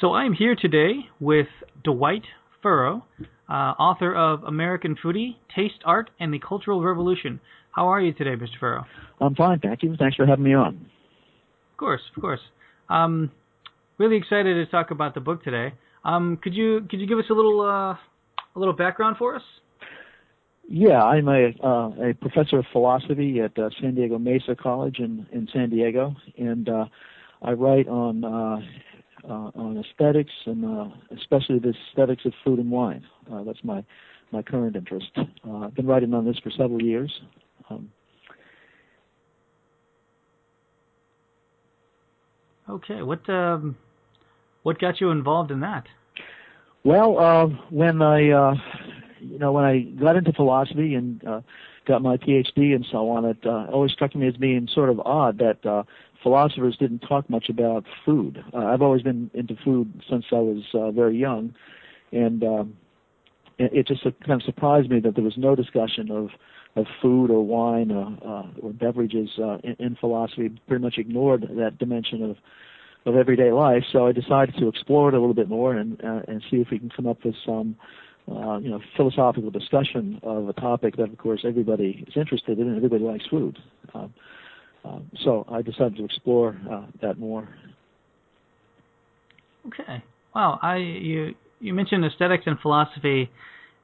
So I'm here today with Dwight Furrow, uh, author of American Foodie, Taste Art, and the Cultural Revolution. How are you today, Mr. Furrow? I'm fine, thank you. Thanks for having me on. Of course, of course. Um, really excited to talk about the book today. Um, could you could you give us a little uh, a little background for us? Yeah, I'm a uh, a professor of philosophy at uh, San Diego Mesa College in in San Diego, and uh, I write on uh, uh, on aesthetics and uh, especially the aesthetics of food and wine. Uh, that's my my current interest. Uh, I've been writing on this for several years. Um, okay, what um, what got you involved in that? Well, uh, when I uh, you know when I got into philosophy and uh, got my PhD and so on, it uh, always struck me as being sort of odd that uh, philosophers didn't talk much about food. Uh, I've always been into food since I was uh, very young, and um, it, just kind of surprised me that there was no discussion of of food or wine or, uh, or beverages uh, in, in philosophy. Pretty much ignored that dimension of of everyday life. So I decided to explore it a little bit more and uh, and see if we can come up with some. Uh, you know, philosophical discussion of a topic that, of course, everybody is interested in. And everybody likes food. Um, um, so I decided to explore uh, that more. Okay. Wow. I you you mentioned aesthetics and philosophy,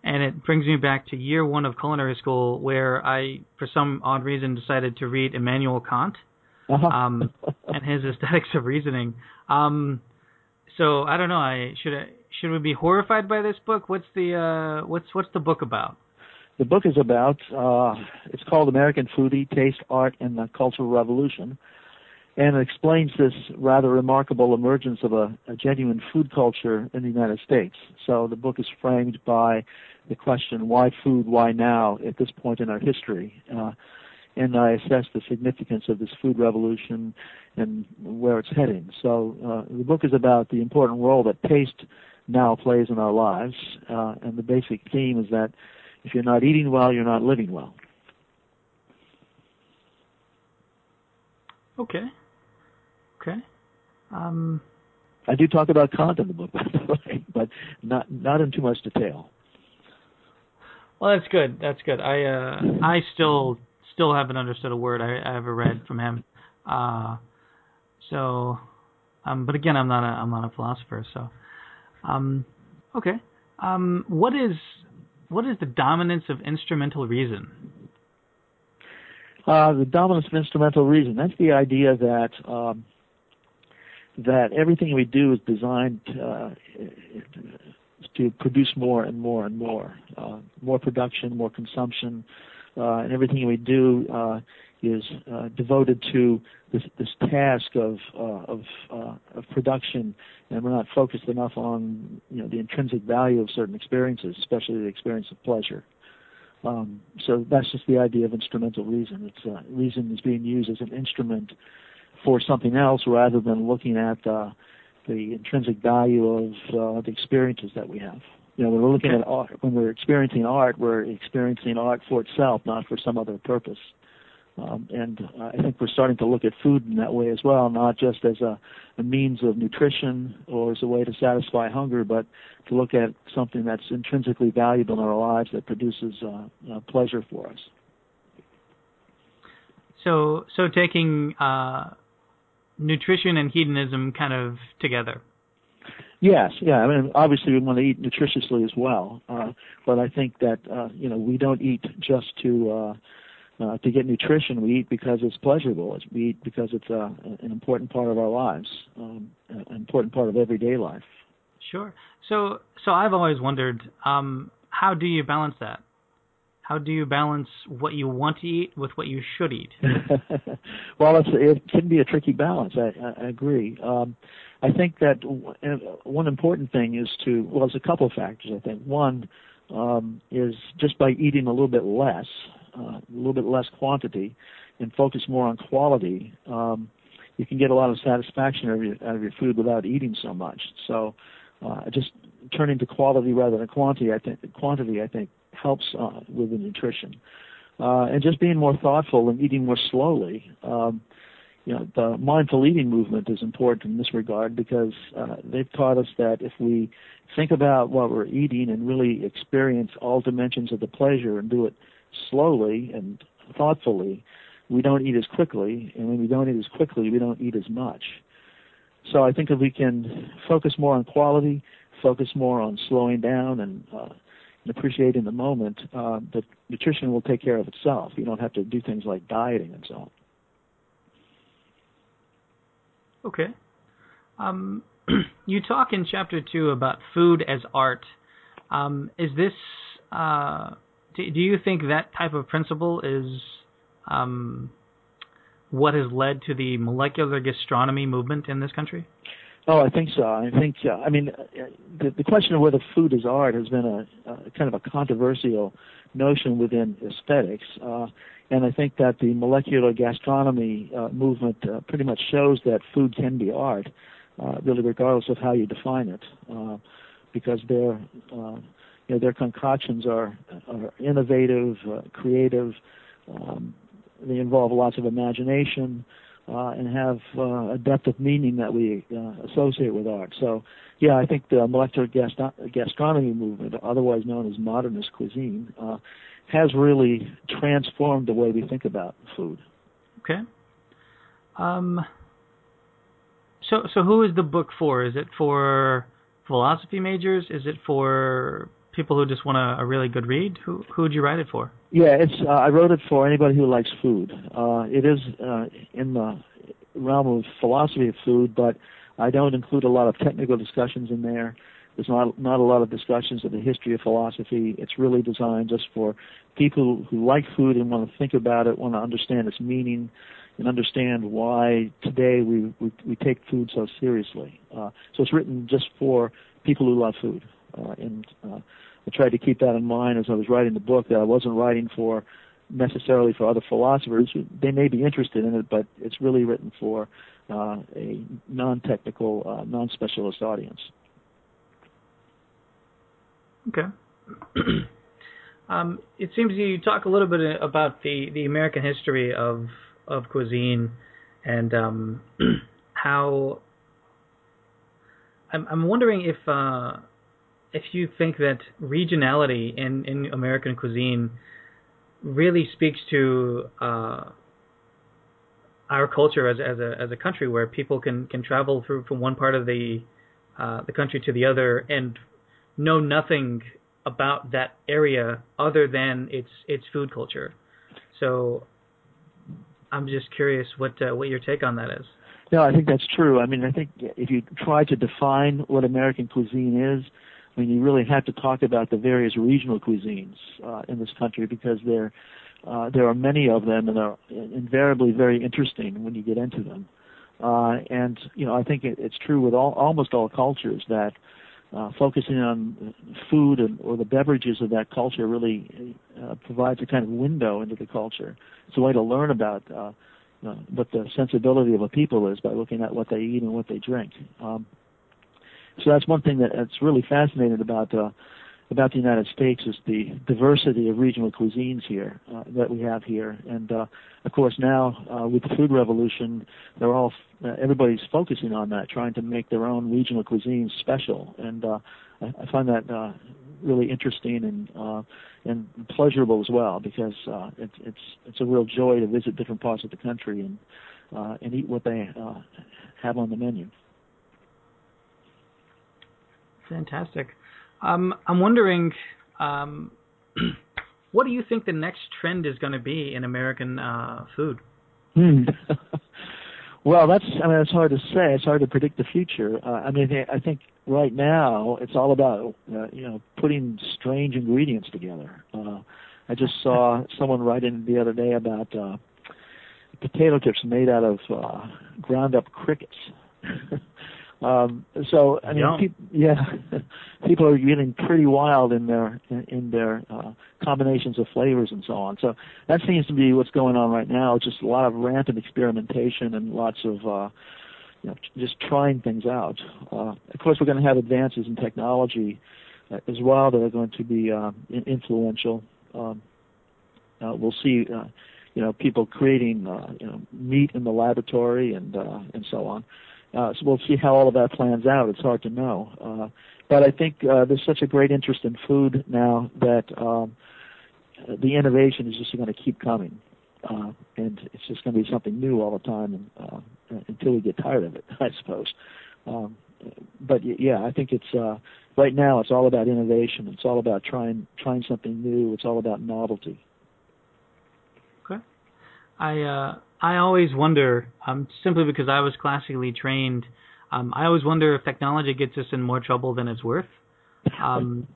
and it brings me back to year one of culinary school, where I, for some odd reason, decided to read Immanuel Kant, uh-huh. um, and his aesthetics of reasoning. Um, so I don't know. I should I, should we be horrified by this book? What's the uh, what's what's the book about? The book is about, uh, it's called American Foodie, Taste, Art, and the Cultural Revolution. And it explains this rather remarkable emergence of a, a genuine food culture in the United States. So the book is framed by the question, why food, why now, at this point in our history? Uh, and I assess the significance of this food revolution and where it's heading. So uh, the book is about the important role that taste now plays in our lives, uh, and the basic theme is that if you're not eating well, you're not living well. Okay. Okay. Um, I do talk about Kant in the book, by the way, but not not in too much detail. Well, that's good. That's good. I uh, I still still haven't understood a word I, I ever read from him. Uh, so, um, but again, I'm not a I'm not a philosopher. So, um, okay. Um, what is what is the dominance of instrumental reason? Uh, the dominance of instrumental reason. That's the idea that um, that everything we do is designed uh, to produce more and more and more, uh, more production, more consumption, uh, and everything we do uh, is uh, devoted to this, this task of uh, of, uh, of production, and we're not focused enough on you know the intrinsic value of certain experiences, especially the experience of pleasure. Um, so that's just the idea of instrumental reason. It's uh, reason is being used as an instrument for something else rather than looking at uh, the intrinsic value of uh, the experiences that we have. You know, when we're looking at art, when we're experiencing art, we're experiencing art for itself, not for some other purpose. Um, and uh, I think we're starting to look at food in that way as well, not just as a, a means of nutrition or as a way to satisfy hunger, but to look at something that's intrinsically valuable in our lives that produces uh, uh, pleasure for us. So, so taking uh, nutrition and hedonism kind of together. Yes, yeah. I mean, obviously we want to eat nutritiously as well, uh, but I think that uh, you know we don't eat just to uh, to get nutrition. We eat because it's pleasurable. We eat because it's uh, an important part of our lives, um, an important part of everyday life. Sure. So, so I've always wondered, um, how do you balance that? How do you balance what you want to eat with what you should eat? well, it's, it can be a tricky balance. I, I, I agree. Um, I think that one important thing is to well, there's a couple of factors. I think one um, is just by eating a little bit less a little bit less quantity and focus more on quality, um, you can get a lot of satisfaction out of your, out of your food without eating so much. So uh, just turning to quality rather than quantity, I think quantity I think helps uh, with the nutrition. Uh, and just being more thoughtful and eating more slowly. Um, you know, the mindful eating movement is important in this regard because uh, they've taught us that if we think about what we're eating and really experience all dimensions of the pleasure and do it slowly and thoughtfully, we don't eat as quickly, and when we don't eat as quickly, we don't eat as much. So I think if we can focus more on quality, focus more on slowing down and, uh, and appreciating the moment, uh, the nutrition will take care of itself. You don't have to do things like dieting and so on. Okay. Um, you talk in chapter two about food as art. Um, is this? Uh, do, you think that type of principle is um, what has led to the molecular gastronomy movement in this country? Oh, I think so. I think. Uh, I mean, the, the question of whether food is art has been a, a kind of a controversial notion within aesthetics. Uh, and I think that the molecular gastronomy uh, movement uh, pretty much shows that food can be art, uh, really regardless of how you define it, uh, because there. uh, you know their concoctions are are innovative, uh, creative. Um, they involve lots of imagination uh, and have uh, a depth of meaning that we uh, associate with art. So, yeah, I think the molecular gastro- gastronomy movement, otherwise known as modernist cuisine, uh, has really transformed the way we think about food. Okay. Um, so, so who is the book for? Is it for philosophy majors? Is it for people who just want a, a really good read? Who who would you write it for? Yeah, it's uh, I wrote it for anybody who likes food. Uh, it is uh, in the realm of philosophy of food, but I don't include a lot of technical discussions in there. There's not not a lot of discussions of the history of philosophy. It's really designed just for people who like food and want to think about it, want to understand its meaning, and understand why today we we, we take food so seriously. Uh, so it's written just for people who love food, and uh, I tried to keep that in mind as I was writing the book. That I wasn't writing for necessarily for other philosophers. They may be interested in it, but it's really written for uh, a non-technical, uh, non-specialist audience. Okay. um, it seems you talk a little bit about the, the American history of of cuisine and um, how I'm I'm wondering if uh, if you think that regionality in, in American cuisine really speaks to uh, our culture as as a as a country where people can can travel through from one part of the uh, the country to the other and know nothing about that area other than its its food culture. So I'm just curious what uh, what your take on that is. No, I think that's true. I mean, I think if you try to define what American cuisine is, I mean, you really have to talk about the various regional cuisines uh, in this country because there uh, there are many of them, and they're invariably very interesting when you get into them. Uh, and you know, I think it, it's true with all almost all cultures that uh, focusing on food and, or the beverages of that culture really uh, provides a kind of window into the culture. It's a way to learn about uh, what the sensibility of a people is by looking at what they eat and what they drink. Um, so that's one thing that, that's really fascinating about uh, about the United States is the diversity of regional cuisines here uh, that we have here, and uh, of course now uh, with the food revolution, they're all uh, everybody's focusing on that, trying to make their own regional cuisines special, and uh, I, I find that uh, really interesting and uh, and pleasurable as well because uh, it's it's it's a real joy to visit different parts of the country and uh, and eat what they uh, have on the menu. Fantastic. Um, I'm wondering, um, what do you think the next trend is going to be in American uh, food? Hmm. well, that's I mean it's hard to say. It's hard to predict the future. Uh, I mean, I think right now it's all about uh, you know putting strange ingredients together. Uh, I just saw someone writing the other day about uh, potato chips made out of uh, ground up crickets. Um, so I mean, pe- yeah, people are getting pretty wild in their in, in their uh, combinations of flavors and so on. So that seems to be what's going on right now. Just a lot of rampant experimentation and lots of uh, you know, just trying things out. Uh, of course, we're going to have advances in technology uh, as well that are going to be uh, influential. Um, uh, we'll see. Uh, you know people creating uh, you know meat in the laboratory and uh, and so on. Uh, so we'll see how all of that plans out. It's hard to know, uh, but I think uh, there's such a great interest in food now that um, the innovation is just going to keep coming, uh, and it's just going to be something new all the time, and, uh, until we get tired of it, I suppose. Um, but yeah, I think it's uh, right now. It's all about innovation. It's all about trying trying something new. It's all about novelty. Okay. I uh, I always wonder, um, simply because I was classically trained. Um, I always wonder if technology gets us in more trouble than it's worth. Um,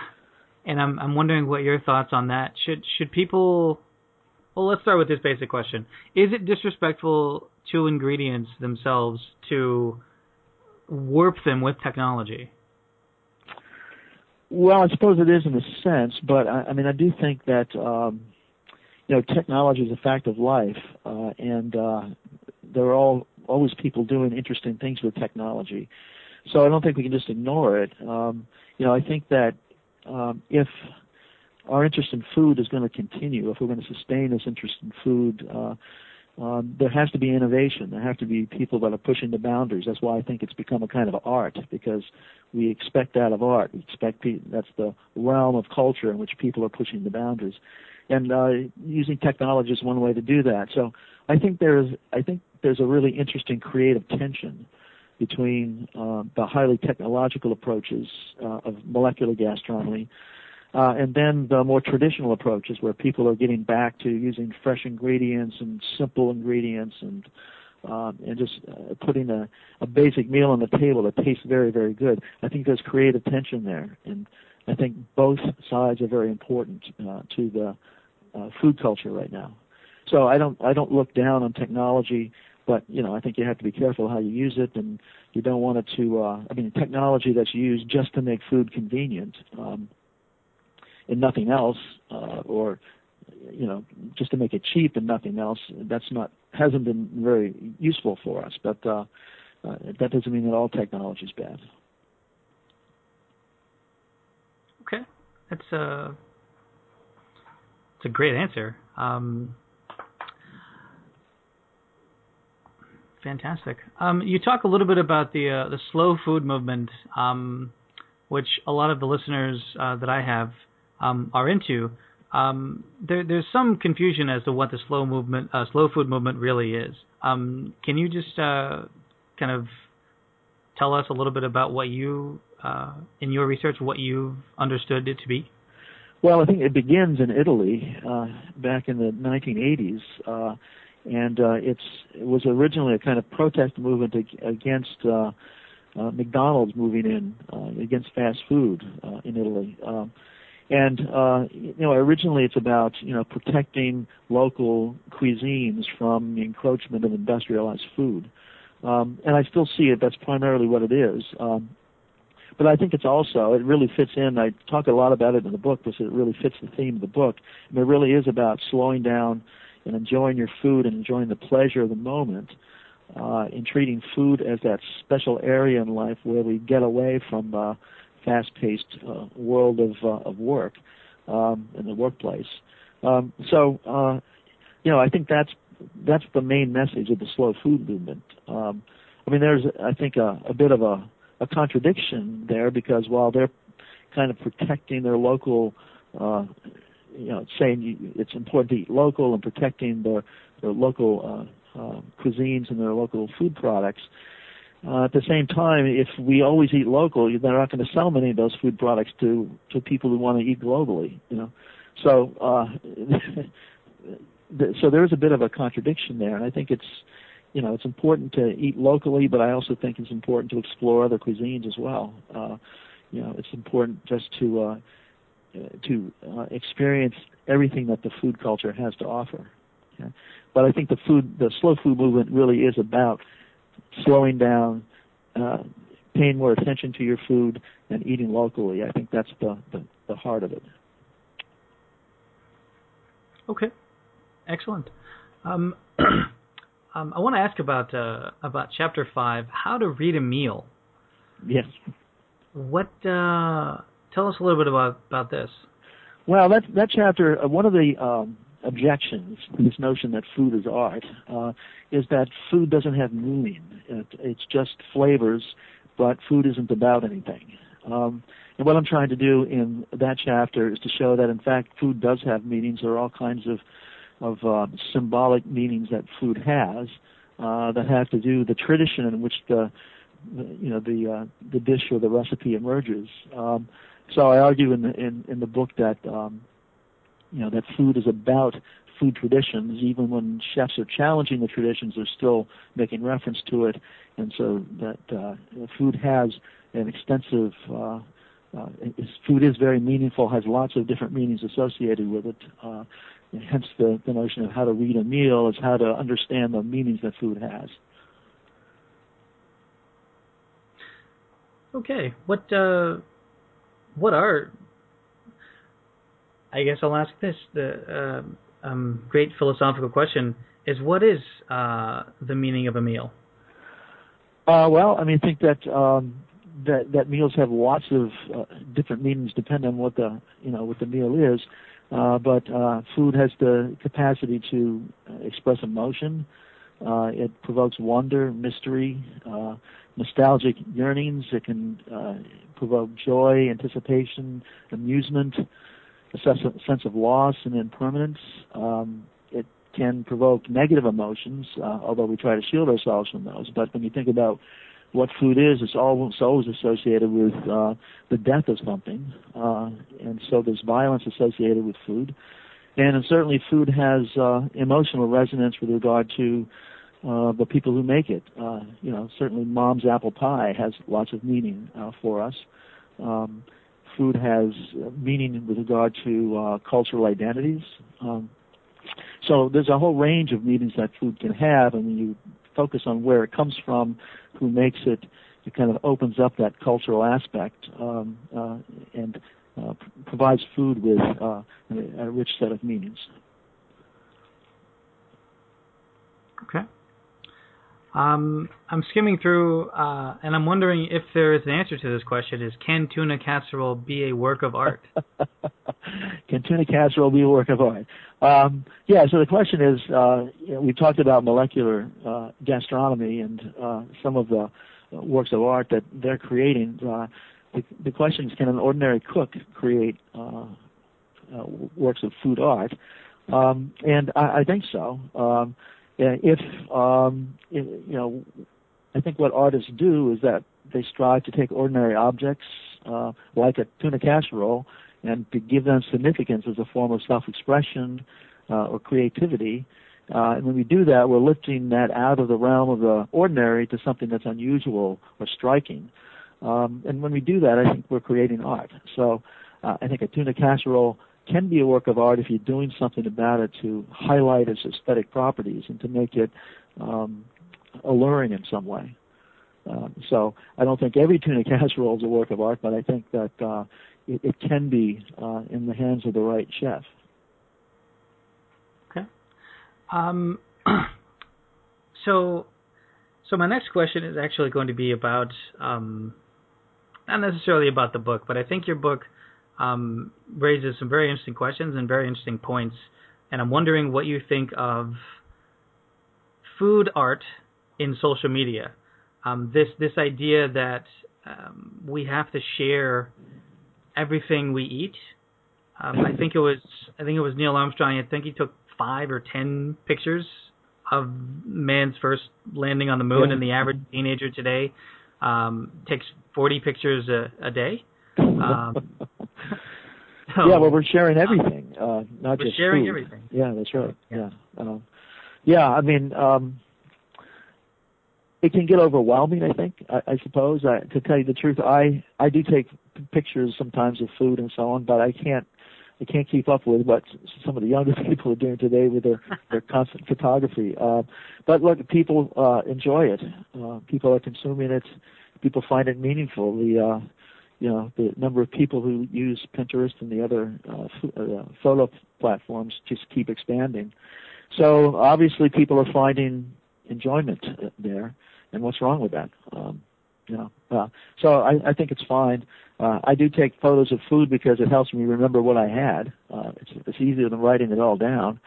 and I'm I'm wondering what your thoughts on that. Should should people? Well, let's start with this basic question: Is it disrespectful to ingredients themselves to warp them with technology? Well, I suppose it is in a sense, but I, I mean, I do think that um, you know technology is a fact of life, uh, and uh, there are all always people doing interesting things with technology. So I don't think we can just ignore it. Um, you know, I think that um, if our interest in food is going to continue, if we're going to sustain this interest in food, uh, um, there has to be innovation. There have to be people that are pushing the boundaries. That's why I think it's become a kind of art because we expect that of art. We expect pe- that's the realm of culture in which people are pushing the boundaries, and uh, using technology is one way to do that. So I think there's I think there's a really interesting creative tension between uh, the highly technological approaches uh, of molecular gastronomy uh, and then the more traditional approaches where people are getting back to using fresh ingredients and simple ingredients and um, and just uh, putting a, a basic meal on the table that tastes very, very good. I think there's creative tension there, and I think both sides are very important uh, to the uh, food culture right now. So I don't I don't look down on technology, but you know I think you have to be careful how you use it, and you don't want it to. Uh, I mean, technology that's used just to make food convenient. Um, and nothing else, uh, or you know, just to make it cheap and nothing else. That's not hasn't been very useful for us. But uh, uh, that doesn't mean that all technology is bad. Okay, that's a it's a great answer. Um, fantastic. Um, you talk a little bit about the uh, the slow food movement, um, which a lot of the listeners uh, that I have um, are into, um, there, there's some confusion as to what the slow movement, uh, slow food movement really is. Um, can you just uh, kind of tell us a little bit about what you, uh, in your research, what you've understood it to be? Well, I think it begins in Italy uh, back in the 1980s, uh, and uh, it's it was originally a kind of protest movement against uh, uh, McDonald's moving in uh, against fast food uh, in Italy. Um, and uh, you know, originally it's about you know protecting local cuisines from the encroachment of industrialized food, um, and I still see it. That's primarily what it is. Um, but I think it's also it really fits in. I talk a lot about it in the book because it really fits the theme of the book. And it really is about slowing down and enjoying your food and enjoying the pleasure of the moment. Uh, in treating food as that special area in life where we get away from uh, fast-paced uh, world of uh, of work um, in the workplace. Um, so, uh, you know, I think that's that's the main message of the slow food movement. Um, I mean, there's I think a, a bit of a, a contradiction there because while they're kind of protecting their local, uh, you know, saying it's important to eat local and protecting their their local uh, uh, cuisines and their local food products. Uh, at the same time, if we always eat local, they're not going to sell many of those food products to to people who want to eat globally. You know, so uh, so there is a bit of a contradiction there, and I think it's you know it's important to eat locally, but I also think it's important to explore other cuisines as well. Uh, you know, it's important just to uh, to uh, experience everything that the food culture has to offer. Okay? But I think the food, the slow food movement, really is about slowing down, uh, paying more attention to your food, and eating locally. I think that's the, the, the heart of it. Okay, excellent. Um, um, I want to ask about uh, about chapter five, how to read a meal. Yes. What? Uh, tell us a little bit about about this. Well, that that chapter, uh, one of the um, objections to this notion that food is art uh, is that food doesn't have meaning. It, it's just flavors, but food isn't about anything. Um, and what I'm trying to do in that chapter is to show that in fact food does have meanings. There are all kinds of of uh, symbolic meanings that food has uh, that have to do the tradition in which the, the you know the uh, the dish or the recipe emerges. Um, so I argue in the in, in the book that um, you know that food is about food traditions. Even when chefs are challenging the traditions, they're still making reference to it, and so that uh, food has an extensive uh, uh, food is very meaningful, has lots of different meanings associated with it. Uh, hence the, the notion of how to read a meal is how to understand the meanings that food has. Okay, what uh, what are I guess I'll ask this the uh, um, great philosophical question is what is uh, the meaning of a meal? Uh, well, I mean, I think that um, that that meals have lots of uh, different meanings depending on what the you know what the meal is. Uh, but uh, food has the capacity to uh, express emotion. Uh, it provokes wonder, mystery, uh, nostalgic yearnings. It can uh, provoke joy, anticipation, amusement, a sense of loss and impermanence. Um, it can provoke negative emotions, although we try to shield ourselves from those. But when you think about what food is, it's always always associated with uh, the death of something, uh, and so there's violence associated with food, and, and certainly food has uh, emotional resonance with regard to uh, the people who make it. Uh, you know, certainly mom's apple pie has lots of meaning uh, for us. Um, food has meaning with regard to uh, cultural identities. Um, so there's a whole range of meanings that food can have, and you focus on where it comes from, who makes it, it kind of opens up that cultural aspect um, uh, and uh, provides food with uh, a rich set of meanings. Okay. Um, I'm skimming through, uh, and I'm wondering if there is an answer to this question: Is can tuna casserole be a work of art? can tuna casserole be a work of art? Um, yeah. So the question is, uh, you know, we talked about molecular uh, gastronomy and uh, some of the works of art that they're creating. Uh, the, the question is, can an ordinary cook create uh, works of food art? Um, and I, I think so. If um, you know, I think what artists do is that they strive to take ordinary objects uh, like a tuna casserole and to give them significance as a form of self-expression uh, or creativity. Uh, and when we do that, we're lifting that out of the realm of the ordinary to something that's unusual or striking. Um, and when we do that, I think we're creating art. So uh, I think a tuna casserole can be a work of art if you're doing something about it to highlight its aesthetic properties and to make it um, alluring in some way. Um, so I don't think every tuna casserole is a work of art, but I think that uh, it, it can be uh, in the hands of the right chef. Okay. Um, so, so my next question is actually going to be about um, not necessarily about the book, but I think your book um, raises some very interesting questions and very interesting points. And I'm wondering what you think of food art in social media. Um, this this idea that um, we have to share everything we eat. Um, I think it was I think it was Neil Armstrong. I think he took five or ten pictures of man's first landing on the moon, yeah. and the average teenager today um, takes 40 pictures a, a day. Um, yeah, well, we're sharing everything, uh, not we're just sharing food. everything. Yeah, that's right. Yeah, yeah. Um, yeah I mean, um, it can get overwhelming. I think. I, I suppose. I, to tell you the truth, I I do take pictures sometimes of food and so on, but I can't I can't keep up with what some of the younger people are doing today with their their constant photography. Uh, but look, people uh, enjoy it. Uh, people are consuming it. People find it meaningful. The uh, you know the number of people who use Pinterest and the other uh, f- uh, photo platforms just keep expanding. So obviously people are finding enjoyment there, and what's wrong with that? Um, You know, uh, so I, I think it's fine. Uh, I do take photos of food because it helps me remember what I had. Uh, it's, it's easier than writing it all down.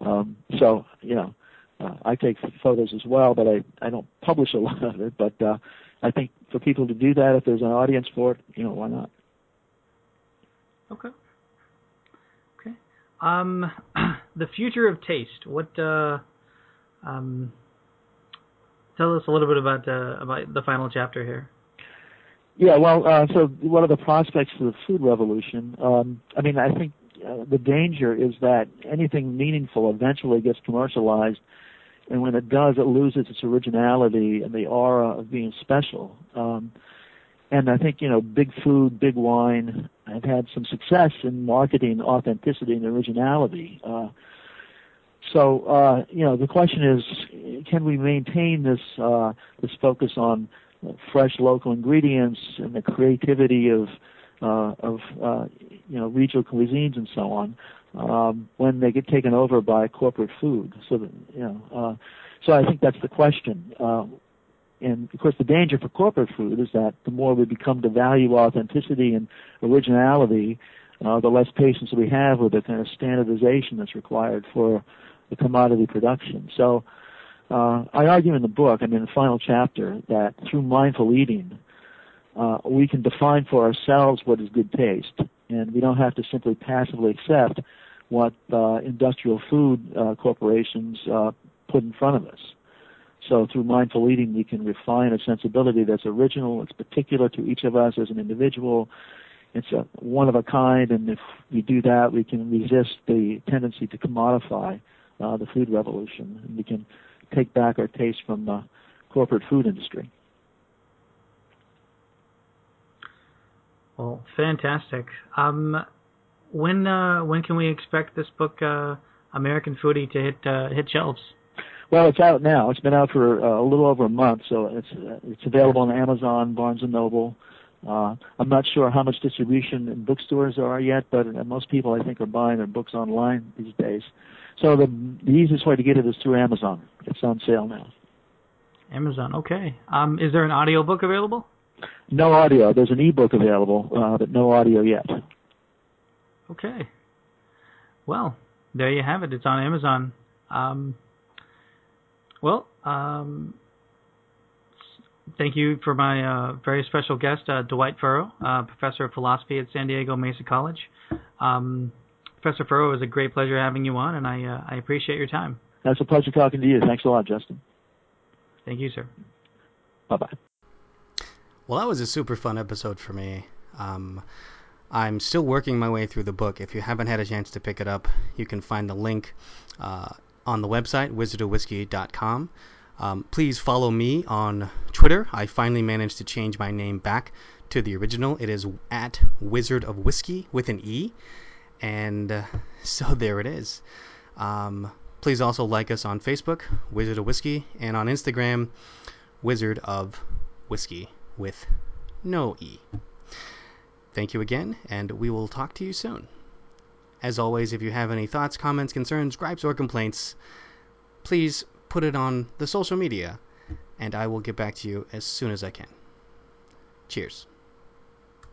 Um, so you know, uh, I take photos as well, but I I don't publish a lot of it. But uh, I think for people to do that, if there's an audience for it, you know, why not? Okay. Okay. Um, the future of taste. What? Uh, um, tell us a little bit about uh, about the final chapter here. Yeah, well, uh, so what are the prospects for the food revolution? Um, I mean, I think uh, the danger is that anything meaningful eventually gets commercialized, and when it does, it loses its originality and the aura of being special. Um, and I think you know, big food, big wine have had some success in marketing authenticity and originality. Uh, so uh, you know, the question is, can we maintain this uh, this focus on fresh local ingredients and the creativity of uh, of uh, you know regional cuisines and so on um, when they get taken over by corporate food. So that, you know, uh, so I think that's the question. Uh, and of course, the danger for corporate food is that the more we become to value authenticity and originality, uh, the less patience we have with the kind of standardization that's required for the commodity production. So uh, I argue in the book, I mean, the final chapter, that through mindful eating, uh, we can define for ourselves what is good taste, and we don't have to simply passively accept what uh, industrial food uh, corporations uh, put in front of us. So through mindful eating, we can refine a sensibility that's original, it's particular to each of us as an individual. It's a one of a kind, and if we do that, we can resist the tendency to commodify uh, the food revolution, and we can take back our taste from the corporate food industry. Well, fantastic. Um, when uh, when can we expect this book, uh, American Foodie, to hit uh, hit shelves? Well, it's out now. It's been out for uh, a little over a month, so it's uh, it's available on Amazon, Barnes and Noble. Uh, I'm not sure how much distribution in bookstores there are yet, but uh, most people I think are buying their books online these days. So the, the easiest way to get it is through Amazon. It's on sale now. Amazon, okay. Um, is there an audio book available? No audio. There's an ebook available, uh, but no audio yet. Okay. Well, there you have it. It's on Amazon. Um, well, um, thank you for my uh, very special guest, uh, Dwight Furrow, uh, professor of philosophy at San Diego Mesa College. Um, Professor Furrow, it was a great pleasure having you on, and I uh, I appreciate your time. That's a pleasure talking to you. Thanks a lot, Justin. Thank you, sir. Bye bye. Well, that was a super fun episode for me. Um, I'm still working my way through the book. If you haven't had a chance to pick it up, you can find the link uh, on the website, wizardofwhiskey.com. Um, please follow me on Twitter. I finally managed to change my name back to the original. It is at Wizard of Whiskey with an E. And uh, so there it is. Um, please also like us on Facebook, Wizard of Whiskey, and on Instagram, Wizard of Whiskey with no E. Thank you again, and we will talk to you soon. As always, if you have any thoughts, comments, concerns, gripes, or complaints, please put it on the social media, and I will get back to you as soon as I can. Cheers.